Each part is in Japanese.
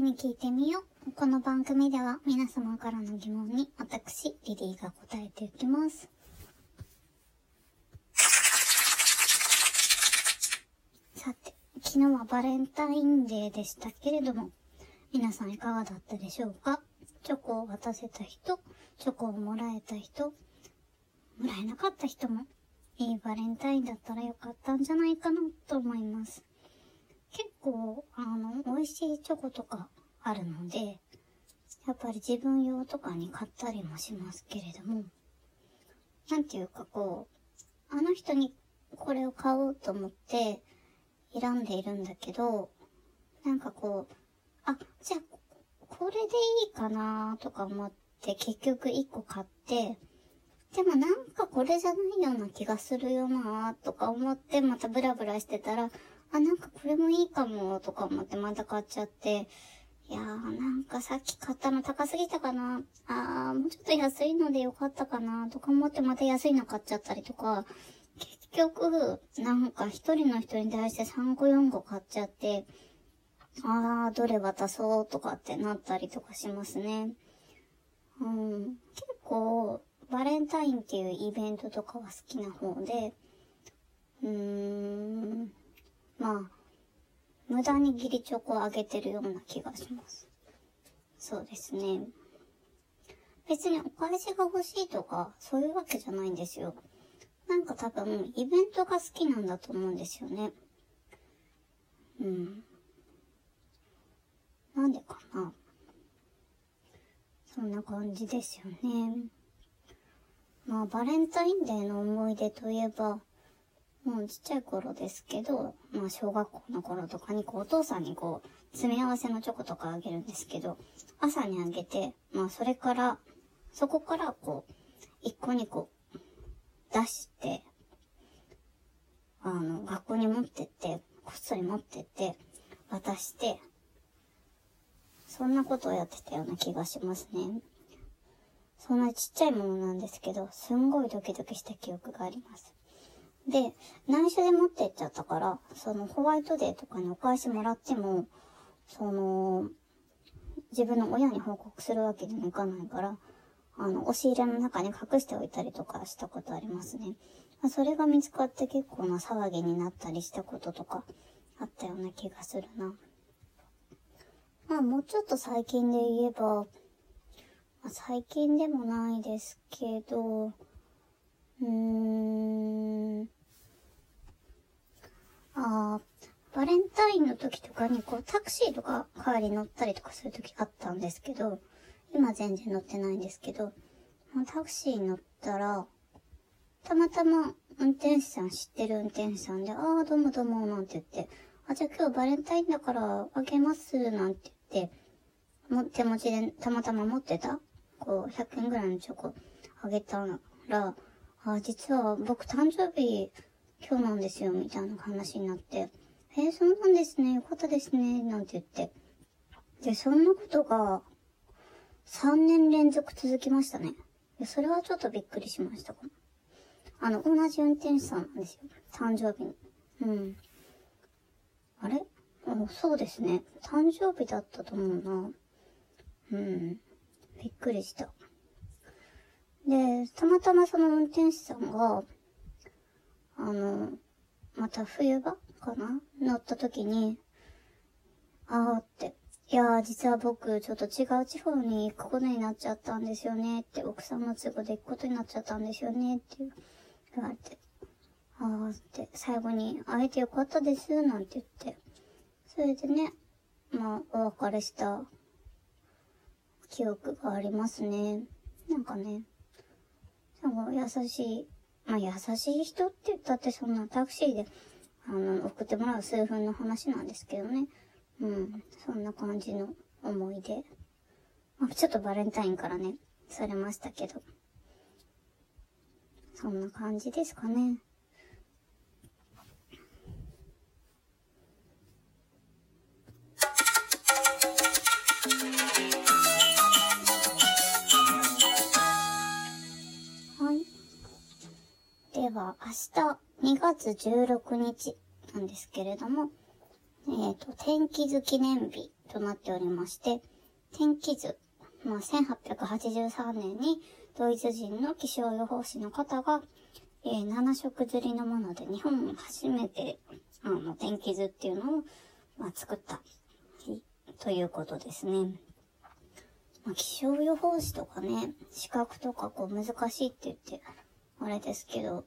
に聞いてみよう。この番組では皆様からの疑問に私、リリーが答えていきます。さて、昨日はバレンタインデーでしたけれども、皆さんいかがだったでしょうか？チョコを渡せた人、チョコをもらえた人、もらえなかった人も、いいバレンタインだったらよかったんじゃないかなと思います。結構、あの、美味しいチョコとかあるので、やっぱり自分用とかに買ったりもしますけれども、なんていうかこう、あの人にこれを買おうと思って選んでいるんだけど、なんかこう、あ、じゃあ、これでいいかなとか思って結局1個買って、でもなんかこれじゃないような気がするよなとか思ってまたブラブラしてたら、あ、なんかこれもいいかもとか思ってまた買っちゃって、いやーなんかさっき買ったの高すぎたかな。あーもうちょっと安いのでよかったかなとか思ってまた安いの買っちゃったりとか、結局、なんか一人の人に対して3個4個買っちゃって、あー、どれ渡そうとかってなったりとかしますね。うん、結構、バレンタインっていうイベントとかは好きな方で、うーん、まあ、無駄に義理チョコをあげてるような気がします。そうですね。別にお返しが欲しいとか、そういうわけじゃないんですよ。なんか多分、イベントが好きなんだと思うんですよね。うん。なんでかな。そんな感じですよね。まあ、バレンタインデーの思い出といえば、もうちっちゃい頃ですけど、まあ、小学校の頃とかにこう、お父さんにこう、詰め合わせのチョコとかあげるんですけど、朝にあげて、まあ、それから、そこからこう、一個二個出して、あの、学校に持ってって、こっそり持ってって、渡して、そんなことをやってたような気がしますね。そんなちっちゃいものなんですけど、すんごいドキドキした記憶があります。で、内緒で持ってっちゃったから、そのホワイトデーとかにお返しもらっても、その、自分の親に報告するわけにもいかないから、あの、押し入れの中に隠しておいたりとかしたことありますね。それが見つかって結構な騒ぎになったりしたこととかあったような気がするな。まあもうちょっと最近で言えば、ま、最近でもないですけど、うーん、ああ、バレンタインの時とかにこうタクシーとか代わり乗ったりとかする時あったんですけど、今全然乗ってないんですけど、タクシー乗ったら、たまたま運転手さん知ってる運転手さんで、ああ、どうもどうも、なんて言って、あ、じゃあ今日バレンタインだからあげます、なんて言って、も手持ちでたまたま持ってた、こう、100円ぐらいのチョコあげたら、あ、実は僕誕生日今日なんですよ、みたいな話になって、えー、そうなんですね、よかったですね、なんて言って。で、そんなことが、3年連続続きましたね。それはちょっとびっくりしましたか。あの、同じ運転手さんなんですよ。誕生日に。うん。あれ？そうですね。誕生日だったと思うな。うん。びっくりした。で、たまたまその運転手さんが、あの、また冬場かな？乗った時に、あーって、いやー、実は僕、ちょっと違う地方に行くことになっちゃったんですよね。って、奥さんの都合で行くことになっちゃったんですよね。って言われて、あーって、最後に会えてよかったです、なんて言って、それでね、まあ、お別れした記憶がありますね。なんかね、なんか優しい、まあ優しい人って言ったってそんなタクシーで、あの、送ってもらう数分の話なんですけどね。うん、そんな感じの思い出。まあ、ちょっとバレンタインからね、されましたけど。そんな感じですかね。では、明日2月16日なんですけれども、えっ、と、天気図記念日となっておりまして、天気図、まあ、1883年にドイツ人の気象予報士の方が、えー7色釣りのもので日本に初めて、あの、天気図っていうのを、まあ、作ったということですね。まあ、気象予報士とかね、資格とかこう難しいって言って、あれですけど、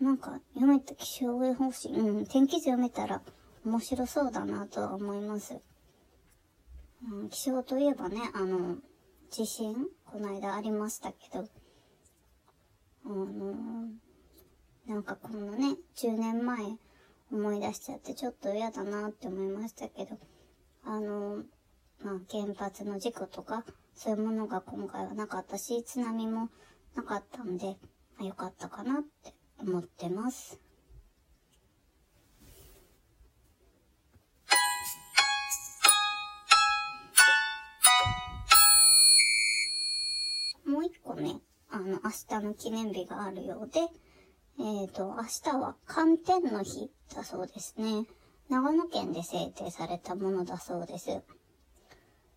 なんか読めた気象予報士、うん、天気図読めたら面白そうだなとは思います。うん、気象といえばね、あの、地震、この間ありましたけど、あの、なんかこのね、10年前思い出しちゃってちょっと嫌だなって思いましたけど、あの、まあ、原発の事故とか、そういうものが今回はなかったし、津波もなかったんで、まあ、よかったかなって思ってます。もう一個ね、あの、明日の記念日があるようで、えっ、と、明日は寒天の日だそうですね。長野県で制定されたものだそうです。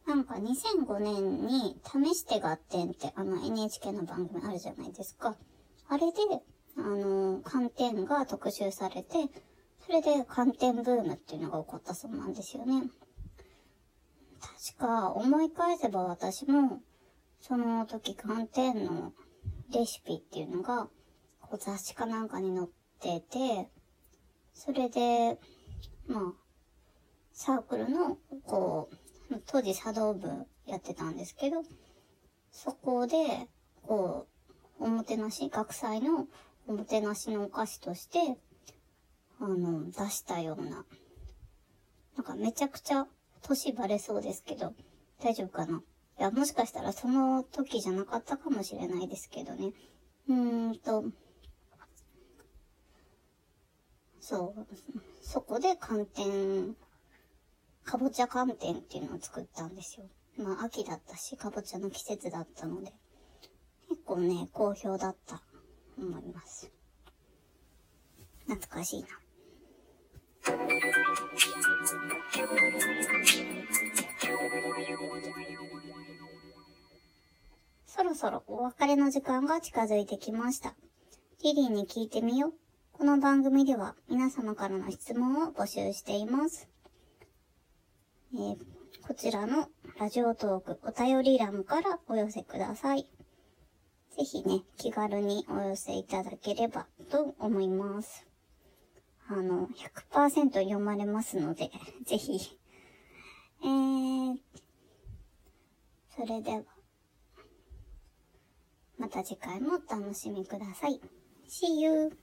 なんか2005年に試して合点ってあの NHK の番組あるじゃないですか。あれで、あの、寒天が特集されて、それで寒天ブームっていうのが起こったそうなんですよね。確か思い返せば私も、その時寒天のレシピっていうのが、こう雑誌かなんかに載ってて、それで、まあ、サークルの、こう、当時茶道部やってたんですけど、そこで、こう、おもてなし、学祭のおもてなしのお菓子として、あの、出したような、なんかめちゃくちゃ年バレそうですけど、大丈夫かな。いや、もしかしたらその時じゃなかったかもしれないですけどね。うーんと、そう、そこで寒天、かぼちゃ寒天っていうのを作ったんですよ。まあ秋だったし、かぼちゃの季節だったので、結構ね、好評だった、思います。懐かしいな。そろそろお別れの時間が近づいてきました。リリーに聞いてみよう。この番組では皆様からの質問を募集しています。えーこちらのラジオトークお便り欄からお寄せください。ぜひね、気軽にお寄せいただければと思います。あの、100%読まれますので、ぜひ。えー、それでは、また次回もお楽しみください。See you!